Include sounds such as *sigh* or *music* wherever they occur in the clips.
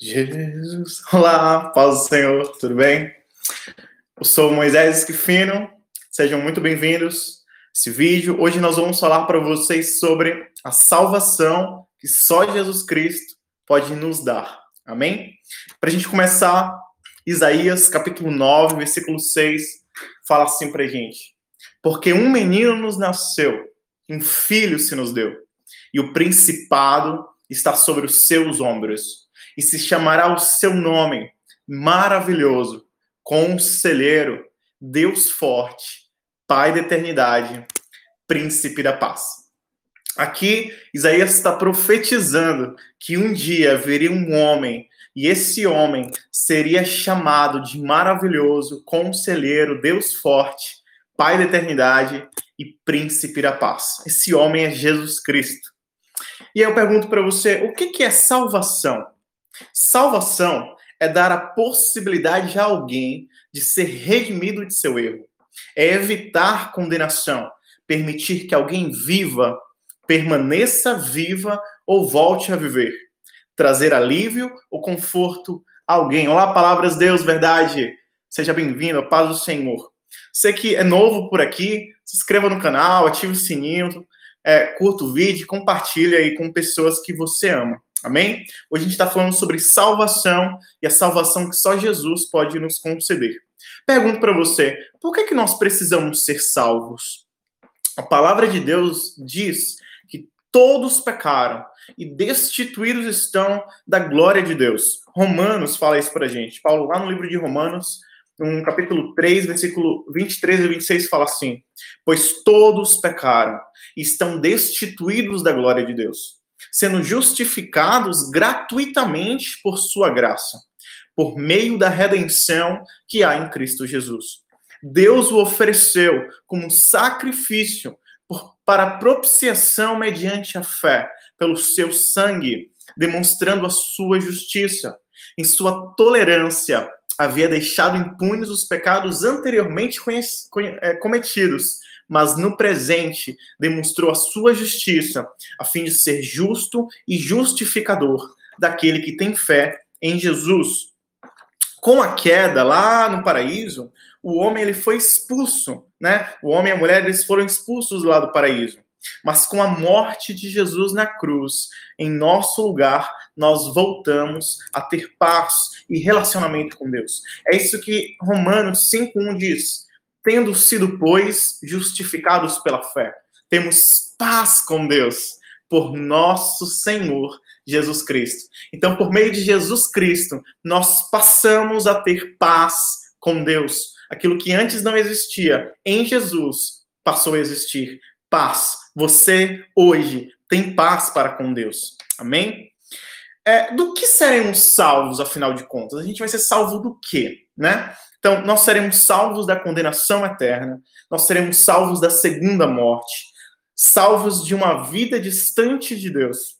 Jesus. *laughs* Olá, paz do Senhor, tudo bem? Eu sou Moisés Esquifino, sejam muito bem-vindos a esse vídeo. Hoje nós vamos falar para vocês sobre a salvação que só Jesus Cristo pode nos dar. Amém? Para a gente começar, Isaías capítulo 9, versículo 6, fala assim para gente: Porque um menino nos nasceu, um filho se nos deu, e o principado está sobre os seus ombros, e se chamará o seu nome maravilhoso, conselheiro, Deus forte, Pai da eternidade, príncipe da paz. Aqui, Isaías está profetizando que um dia viria um homem, e esse homem seria chamado de maravilhoso, conselheiro, Deus forte, Pai da eternidade e príncipe da paz. Esse homem é Jesus Cristo. E eu pergunto para você, o que, que é salvação? Salvação é dar a possibilidade a alguém de ser redimido de seu erro. É evitar condenação, permitir que alguém viva, permaneça viva ou volte a viver. Trazer alívio ou conforto a alguém. Olá, palavras Deus, verdade. Seja bem-vindo, paz do Senhor. Você que é novo por aqui, se inscreva no canal, ative o sininho, é, curta o vídeo, compartilha aí com pessoas que você ama. Amém? Hoje a gente está falando sobre salvação e a salvação que só Jesus pode nos conceder. Pergunto para você, por que, que nós precisamos ser salvos? A palavra de Deus diz que todos pecaram e destituídos estão da glória de Deus. Romanos fala isso para gente. Paulo, lá no livro de Romanos, no capítulo 3, versículo 23 e 26, fala assim: Pois todos pecaram e estão destituídos da glória de Deus, sendo justificados gratuitamente por sua graça, por meio da redenção que há em Cristo Jesus. Deus o ofereceu como sacrifício por, para propiciação mediante a fé, pelo seu sangue, demonstrando a sua justiça, em sua tolerância havia deixado impunes os pecados anteriormente é, cometidos, mas no presente demonstrou a sua justiça, a fim de ser justo e justificador daquele que tem fé em Jesus. Com a queda lá no paraíso, o homem ele foi expulso, né? O homem e a mulher eles foram expulsos lá do paraíso. Mas com a morte de Jesus na cruz, em nosso lugar, nós voltamos a ter paz e relacionamento com Deus. É isso que Romanos 5:1 diz: tendo sido, pois, justificados pela fé, temos paz com Deus por nosso Senhor Jesus Cristo. Então, por meio de Jesus Cristo, nós passamos a ter paz com Deus. Aquilo que antes não existia, em Jesus passou a existir. Paz. Você hoje tem paz para com Deus. Amém? É, do que seremos salvos, afinal de contas? A gente vai ser salvo do quê, né? Então, nós seremos salvos da condenação eterna, nós seremos salvos da segunda morte, salvos de uma vida distante de Deus,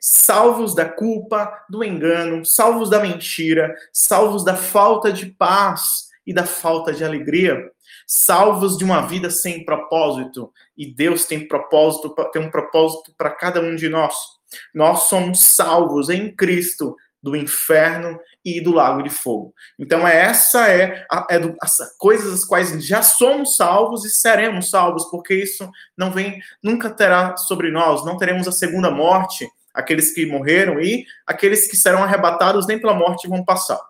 salvos da culpa, do engano, salvos da mentira, salvos da falta de paz e da falta de alegria, salvos de uma vida sem propósito, e Deus tem propósito, tem um propósito para cada um de nós. Nós somos salvos em Cristo do inferno e do lago de fogo. Então é essa é, a, é do, as coisas as quais já somos salvos e seremos salvos, porque isso não vem, nunca terá sobre nós, não teremos a segunda morte, aqueles que morreram e aqueles que serão arrebatados nem pela morte vão passar.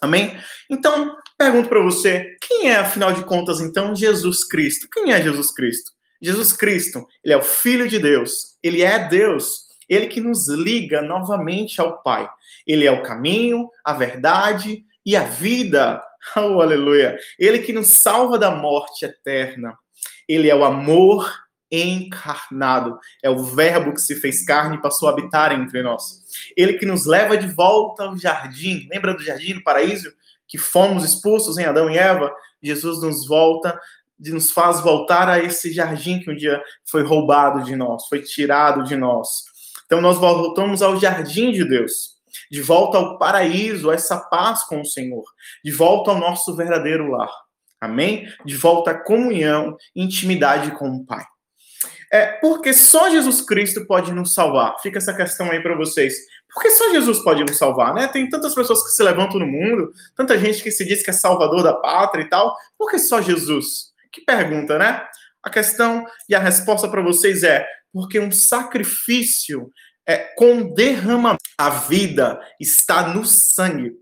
Amém? Então, pergunto para você, quem é afinal de contas então Jesus Cristo? Quem é Jesus Cristo? Jesus Cristo, ele é o filho de Deus, ele é Deus ele que nos liga novamente ao Pai. Ele é o caminho, a verdade e a vida. *laughs* Oh, aleluia! Ele que nos salva da morte eterna. Ele é o amor encarnado. É o Verbo que se fez carne e passou a habitar entre nós. Ele que nos leva de volta ao jardim. Lembra do jardim do paraíso? Que fomos expulsos em Adão e Eva? Jesus nos volta, nos faz voltar a esse jardim que um dia foi roubado de nós, foi tirado de nós. Então nós voltamos ao jardim de Deus, de volta ao paraíso, a essa paz com o Senhor, de volta ao nosso verdadeiro lar. Amém? De volta à comunhão, intimidade com o Pai. É porque só Jesus Cristo pode nos salvar. Fica essa questão aí para vocês. Porque só Jesus pode nos salvar, né? Tem tantas pessoas que se levantam no mundo, tanta gente que se diz que é salvador da pátria e tal. Por que só Jesus? Que pergunta, né? A questão e a resposta para vocês é: porque um sacrifício é com derramamento. A vida está no sangue.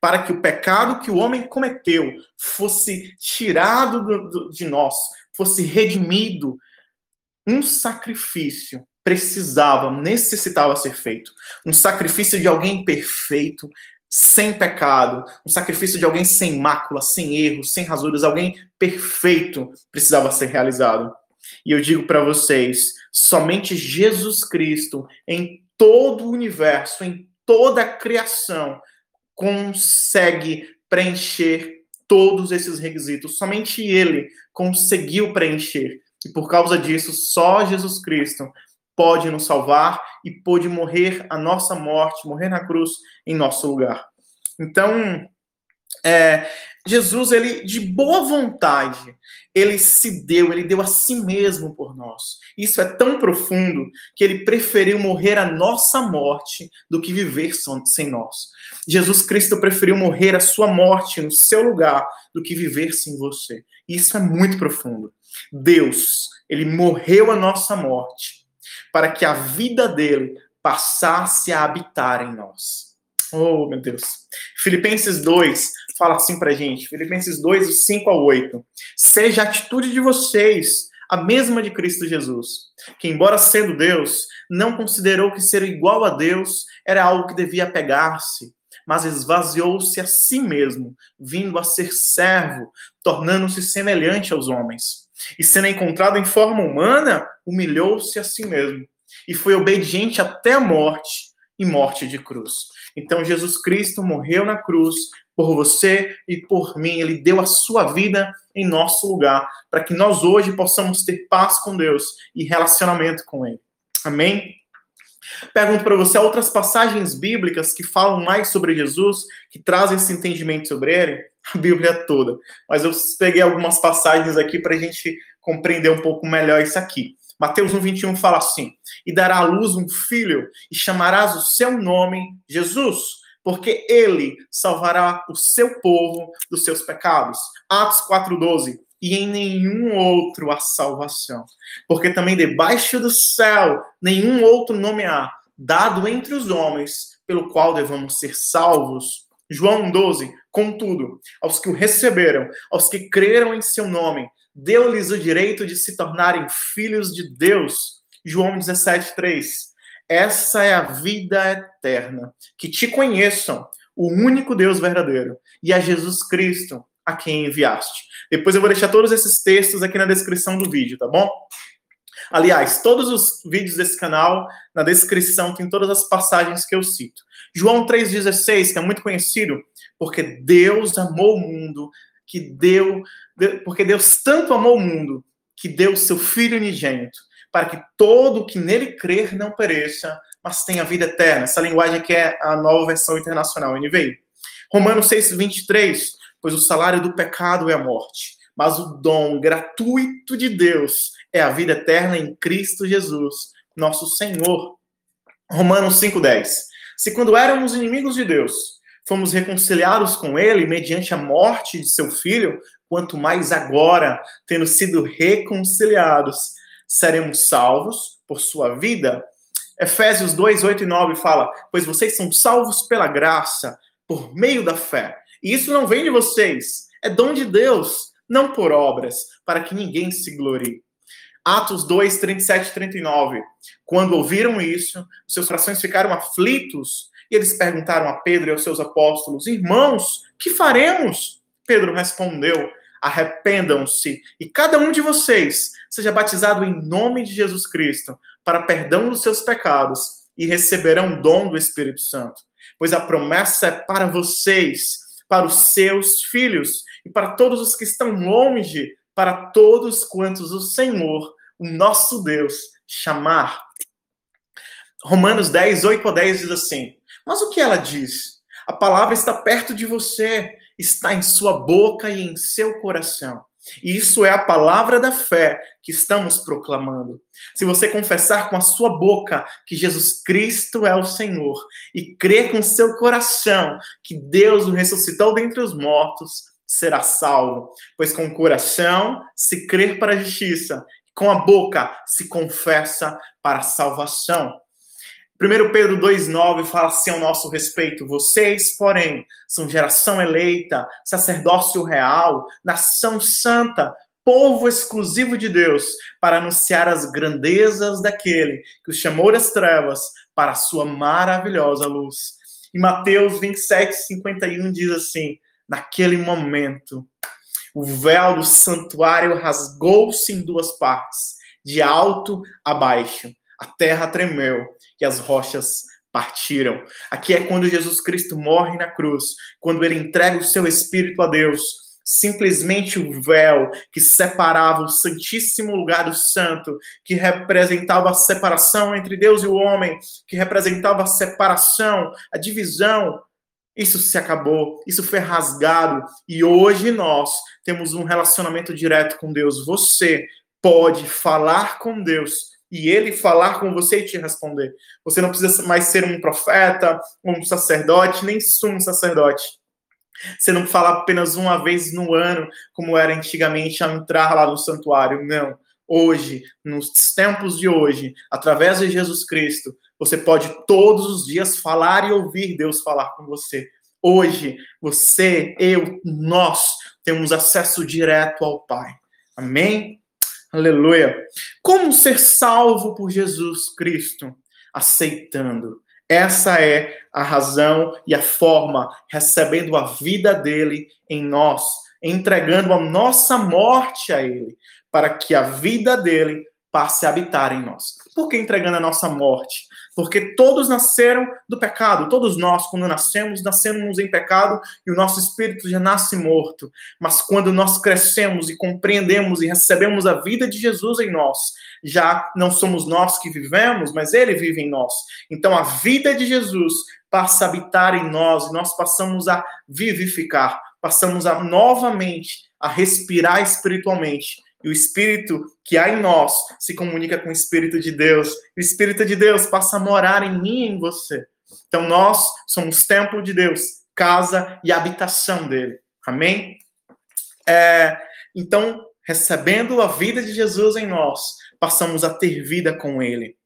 Para que o pecado que o homem cometeu fosse tirado do, do, de nós, fosse redimido, um sacrifício precisava, necessitava ser feito. Um sacrifício de alguém perfeito, sem pecado, um sacrifício de alguém sem mácula, sem erros, sem rasuras, alguém perfeito precisava ser realizado. E eu digo para vocês, somente Jesus Cristo em todo o universo, em toda a criação, consegue preencher todos esses requisitos. Somente ele conseguiu preencher. E por causa disso, só Jesus Cristo pode nos salvar e pôde morrer a nossa morte, morrer na cruz em nosso lugar. Então, é, Jesus, ele de boa vontade, ele se deu, ele deu a si mesmo por nós. Isso é tão profundo que ele preferiu morrer a nossa morte do que viver sem nós. Jesus Cristo preferiu morrer a sua morte no seu lugar do que viver sem você. Isso é muito profundo. Deus, ele morreu a nossa morte para que a vida dele passasse a habitar em nós. Oh, meu Deus. Filipenses 2 fala assim pra gente, Filipenses 2, 5 a 8. Seja a atitude de vocês a mesma de Cristo Jesus, que, embora sendo Deus, não considerou que ser igual a Deus era algo que devia pegar-se, mas esvaziou-se a si mesmo, vindo a ser servo, tornando-se semelhante aos homens. E sendo encontrado em forma humana, humilhou-se a si mesmo e foi obediente até a morte e morte de cruz. Então Jesus Cristo morreu na cruz por você e por mim. Ele deu a sua vida em nosso lugar, para que nós hoje possamos ter paz com Deus e relacionamento com Ele. Amém? Pergunto para você outras passagens bíblicas que falam mais sobre Jesus, que trazem esse entendimento sobre ele? A Bíblia toda. Mas eu peguei algumas passagens aqui para a gente compreender um pouco melhor isso aqui. Mateus 1,21 fala assim: E dará à luz um filho, e chamarás o seu nome Jesus porque ele salvará o seu povo dos seus pecados. Atos 4:12. E em nenhum outro há salvação, porque também debaixo do céu nenhum outro nome há dado entre os homens pelo qual devamos ser salvos. João 12. Contudo, aos que o receberam, aos que creram em seu nome, deu-lhes o direito de se tornarem filhos de Deus. João 17, 3. Essa é a vida eterna, que te conheçam, o único Deus verdadeiro, e a Jesus Cristo, a quem enviaste. Depois eu vou deixar todos esses textos aqui na descrição do vídeo, tá bom? Aliás, todos os vídeos desse canal, na descrição, tem todas as passagens que eu cito. João 3,16, que é muito conhecido, porque Deus amou o mundo, que deu, porque Deus tanto amou o mundo, que deu seu Filho unigênito, para que todo que nele crer não pereça, mas tenha vida eterna. Essa linguagem aqui é a nova versão internacional, NVI. Romanos 6, 23, pois o salário do pecado é a morte, mas o dom gratuito de Deus é a vida eterna em Cristo Jesus, nosso Senhor. Romanos 5,10. Se quando éramos inimigos de Deus, fomos reconciliados com Ele mediante a morte de seu Filho, quanto mais agora, tendo sido reconciliados, seremos salvos por sua vida. Efésios 2, 8 e 9 fala: Pois vocês são salvos pela graça, por meio da fé. E isso não vem de vocês, é dom de Deus, não por obras, para que ninguém se glorie. Atos 2, 37 e 39. Quando ouviram isso, seus corações ficaram aflitos e eles perguntaram a Pedro e aos seus apóstolos: Irmãos, que faremos? Pedro respondeu: arrependam-se e cada um de vocês seja batizado em nome de Jesus Cristo para perdão dos seus pecados e receberão o dom do Espírito Santo. Pois a promessa é para vocês, para os seus filhos e para todos os que estão longe, para todos quantos o Senhor, o nosso Deus, chamar. Romanos 10, 8 a 10 diz assim: Mas o que ela diz? A palavra está perto de você está em sua boca e em seu coração. E isso é a palavra da fé que estamos proclamando. Se você confessar com a sua boca que Jesus Cristo é o Senhor e crer com seu coração que Deus o ressuscitou dentre os mortos, será salvo. Pois com o coração se crer para a justiça, com a boca se confessa para a salvação. 1 Pedro 2,9 fala assim ao nosso respeito: vocês, porém, são geração eleita, sacerdócio real, nação santa, povo exclusivo de Deus, para anunciar as grandezas daquele que os chamou das trevas para a sua maravilhosa luz. E Mateus 27, 51 diz assim: naquele momento, o véu do santuário rasgou-se em duas partes, de alto a baixo. A terra tremeu e as rochas partiram. Aqui é quando Jesus Cristo morre na cruz, quando ele entrega o seu espírito a Deus. Simplesmente o véu que separava o Santíssimo Lugar do Santo, que representava a separação entre Deus e o homem, que representava a separação, a divisão, isso se acabou, isso foi rasgado e hoje nós temos um relacionamento direto com Deus. Você pode falar com Deus e ele falar com você e te responder. Você não precisa mais ser um profeta, um sacerdote, nem sumo sacerdote. Você não fala apenas uma vez no ano, como era antigamente ao entrar lá no santuário. Não. Hoje, nos tempos de hoje, através de Jesus Cristo, você pode todos os dias falar e ouvir Deus falar com você. Hoje, você, eu, nós temos acesso direto ao Pai. Amém? Aleluia. Como ser salvo por Jesus Cristo? Aceitando. Essa é a razão e a forma, recebendo a vida dele em nós, entregando a nossa morte a ele, para que a vida dele passe a habitar em nós. Por que entregando a nossa morte? Porque todos nasceram do pecado, todos nós, quando nascemos, nascemos em pecado e o nosso espírito já nasce morto. Mas quando nós crescemos e compreendemos e recebemos a vida de Jesus em nós, já não somos nós que vivemos, mas ele vive em nós. Então a vida de Jesus passa a habitar em nós e nós passamos a vivificar, passamos a novamente a respirar espiritualmente e o Espírito que há em nós se comunica com o Espírito de Deus. O Espírito de Deus passa a morar em mim e em você. Então nós somos templo de Deus, casa e habitação dele. Amém? É, então, recebendo a vida de Jesus em nós, passamos a ter vida com ele.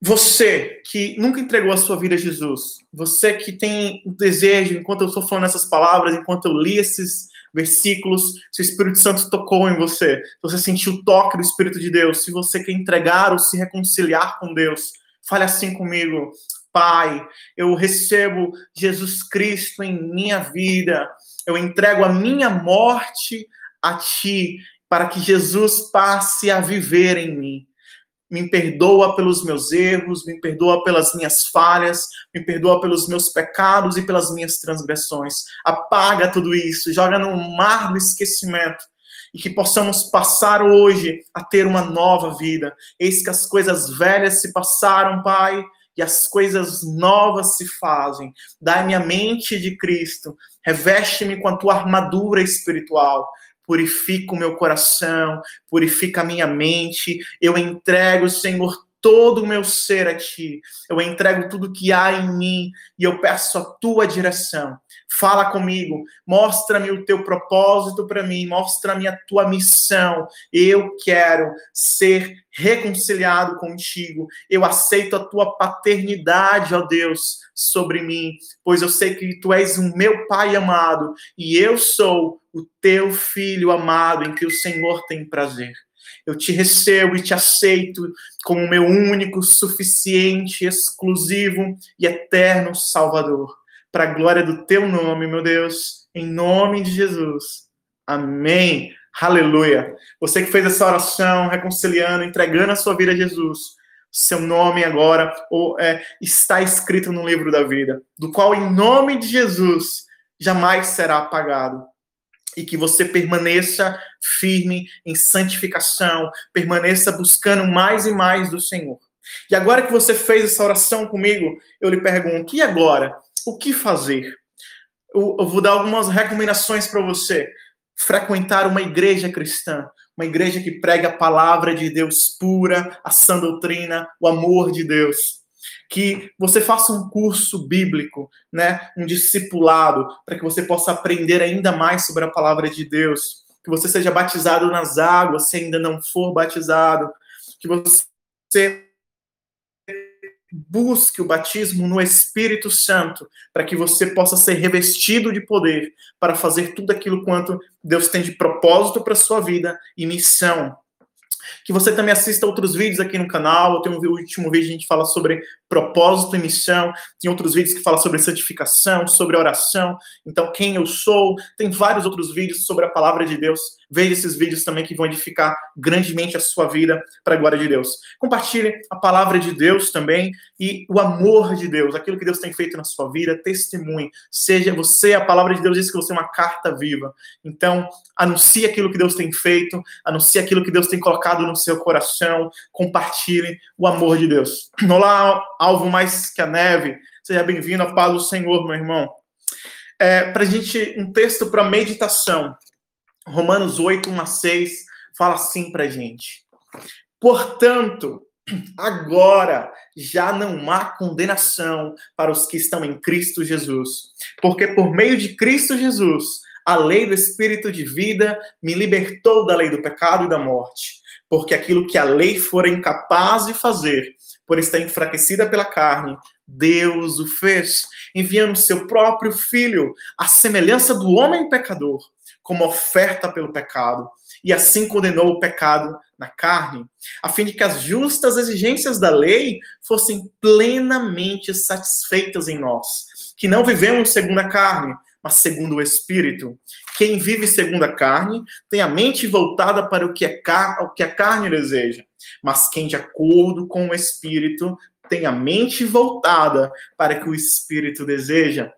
Você que nunca entregou a sua vida a Jesus, você que tem o desejo, enquanto eu estou falando essas palavras, enquanto eu li esses, versículos, se o Espírito Santo tocou em você, se você sentiu o toque do Espírito de Deus, se você quer entregar ou se reconciliar com Deus, fale assim comigo. Pai, eu recebo Jesus Cristo em minha vida, eu entrego a minha morte a Ti, para que Jesus passe a viver em mim me perdoa pelos meus erros, me perdoa pelas minhas falhas, me perdoa pelos meus pecados e pelas minhas transgressões. Apaga tudo isso, joga no mar do esquecimento e que possamos passar hoje a ter uma nova vida. Eis que as coisas velhas se passaram, Pai, e as coisas novas se fazem. Dai-me a mente de Cristo, reveste-me com a tua armadura espiritual purifica o meu coração, purifica a minha mente. Eu entrego, Senhor, todo o meu ser a ti. Eu entrego tudo que há em mim e eu peço a tua direção. Fala comigo, mostra-me o teu propósito para mim, mostra-me a tua missão. Eu quero ser reconciliado contigo. Eu aceito a tua paternidade, ó Deus, sobre mim, pois eu sei que tu és o meu Pai amado e eu sou o teu filho amado em que o Senhor tem prazer. Eu te recebo e te aceito como meu único, suficiente, exclusivo e eterno Salvador. Para a glória do teu nome, meu Deus, em nome de Jesus. Amém. Aleluia. Você que fez essa oração, reconciliando, entregando a sua vida a Jesus, seu nome agora ou, é, está escrito no livro da vida, do qual, em nome de Jesus, jamais será apagado e que você permaneça firme em santificação, permaneça buscando mais e mais do Senhor. E agora que você fez essa oração comigo, eu lhe pergunto: e agora? O que fazer? Eu, vou dar algumas recomendações para você. frequentar uma igreja cristã, uma igreja que prega a palavra de Deus pura, a sã doutrina, o amor de Deus. Que você faça um curso bíblico, né, um discipulado, para que você possa aprender ainda mais sobre a palavra de Deus. Que você seja batizado nas águas, se ainda não for batizado. Que você busque o batismo no Espírito Santo, para que você possa ser revestido de poder para fazer tudo aquilo quanto Deus tem de propósito para sua vida e missão. Que você também assista outros vídeos aqui no canal. Eu tenho um último vídeo a gente fala sobre propósito e missão. Tem outros vídeos que falam sobre santificação, sobre oração. Então, quem eu sou. Tem vários outros vídeos sobre a palavra de Deus. Veja esses vídeos também que vão edificar grandemente a sua vida para a glória de Deus. Compartilhe a palavra de Deus também e o amor de Deus, aquilo que Deus tem feito na sua vida, testemunhe. Seja você, a palavra de Deus diz que você é uma carta viva. Então, anuncie aquilo que Deus tem feito, anuncie aquilo que Deus tem colocado no seu coração, compartilhe o amor de Deus. Olá, alvo mais que a neve. Seja bem-vindo à paz do Senhor, meu irmão. É, para a gente, um texto para meditação. Romanos 8, 1 a 6, fala assim para gente. Portanto, agora já não há condenação para os que estão em Cristo Jesus, porque por meio de Cristo Jesus, a lei do Espírito de vida me libertou da lei do pecado e da morte, porque aquilo que a lei fora incapaz de fazer, por estar enfraquecida pela carne, Deus o fez, enviando seu próprio filho, à semelhança do homem pecador como oferta pelo pecado, e assim condenou o pecado na carne, a fim de que as justas exigências da lei fossem plenamente satisfeitas em nós, que não vivemos segundo a carne, mas segundo o Espírito. Quem vive segundo a carne tem a mente voltada para o que, é o que a carne deseja, mas quem, de acordo com o Espírito, tem a mente voltada para o que o Espírito deseja.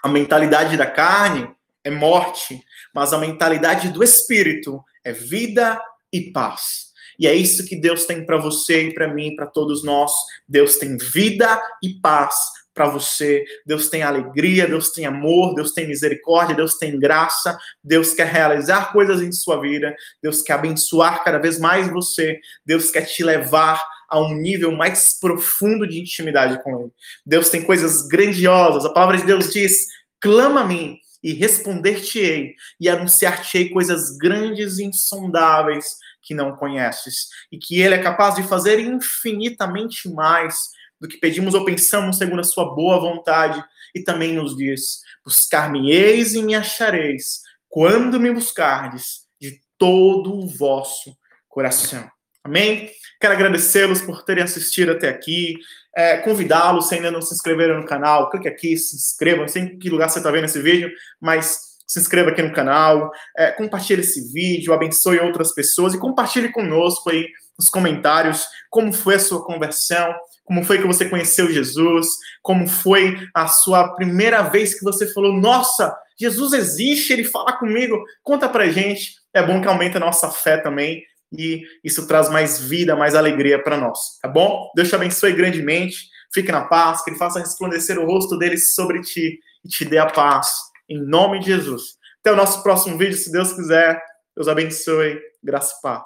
A mentalidade da carne é morte, mas a mentalidade do espírito é vida e paz. E é isso que Deus tem para você e para mim, para todos nós. Deus tem vida e paz para você. Deus tem alegria, Deus tem amor, Deus tem misericórdia, Deus tem graça. Deus quer realizar coisas em sua vida. Deus quer abençoar cada vez mais você. Deus quer te levar a um nível mais profundo de intimidade com Ele. Deus tem coisas grandiosas. A palavra de Deus diz: clama a mim e responder-te-ei, e anunciar-te-ei coisas grandes e insondáveis que não conheces, e que ele é capaz de fazer infinitamente mais do que pedimos ou pensamos segundo a sua boa vontade, e também nos diz: Buscar-me-eis e me achareis, quando me buscardes de todo o vosso coração. Amém? Quero agradecê-los por terem assistido até aqui. É, Convidá-los, se ainda não se inscreveram no canal, clique aqui, se inscrevam. Não sei em que lugar você está vendo esse vídeo, mas se inscreva aqui no canal, é, compartilhe esse vídeo, abençoe outras pessoas e compartilhe conosco aí nos comentários como foi a sua conversão, como foi que você conheceu Jesus, como foi a sua primeira vez que você falou: Nossa, Jesus existe, ele fala comigo. Conta pra gente. É bom que aumente a nossa fé também e isso traz mais vida, mais alegria para nós, tá bom? Deus te abençoe grandemente, fique na paz, que Ele faça resplandecer o rosto dele sobre ti e te dê a paz, em nome de Jesus. Até o nosso próximo vídeo, se Deus quiser. Deus abençoe, graça e paz.